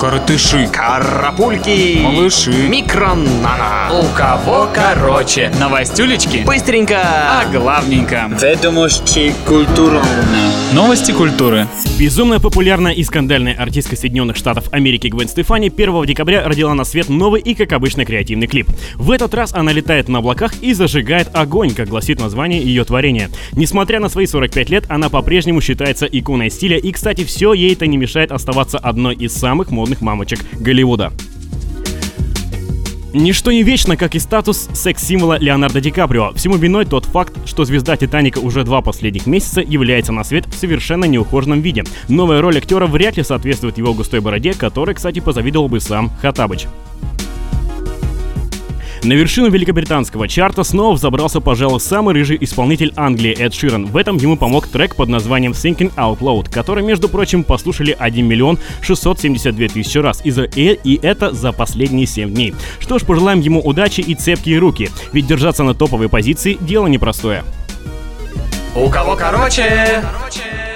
Коротыши. Карапульки. Малыши. Микронана. У кого короче? Новостюлечки? Быстренько. А главненько. Ведомости культуры. Новости культуры. Безумно популярная и скандальная артистка Соединенных Штатов Америки Гвен Стефани 1 декабря родила на свет новый и, как обычно, креативный клип. В этот раз она летает на облаках и зажигает огонь, как гласит название ее творения. Несмотря на свои 45 лет, она по-прежнему считается иконой стиля, и, кстати, все ей это не мешает оставаться одной из самых модных мамочек Голливуда. Ничто не вечно, как и статус секс-символа Леонардо Ди Каприо. Всему виной тот факт, что звезда Титаника уже два последних месяца является на свет в совершенно неухоженном виде. Новая роль актера вряд ли соответствует его густой бороде, которой, кстати, позавидовал бы сам Хатабыч. На вершину великобританского чарта снова взобрался, пожалуй, самый рыжий исполнитель Англии Эд Ширан. В этом ему помог трек под названием Thinking Out Loud, который, между прочим, послушали 1 миллион 672 тысячи раз, и, за, и, и это за последние 7 дней. Что ж, пожелаем ему удачи и цепкие руки, ведь держаться на топовой позиции – дело непростое. У кого короче? короче.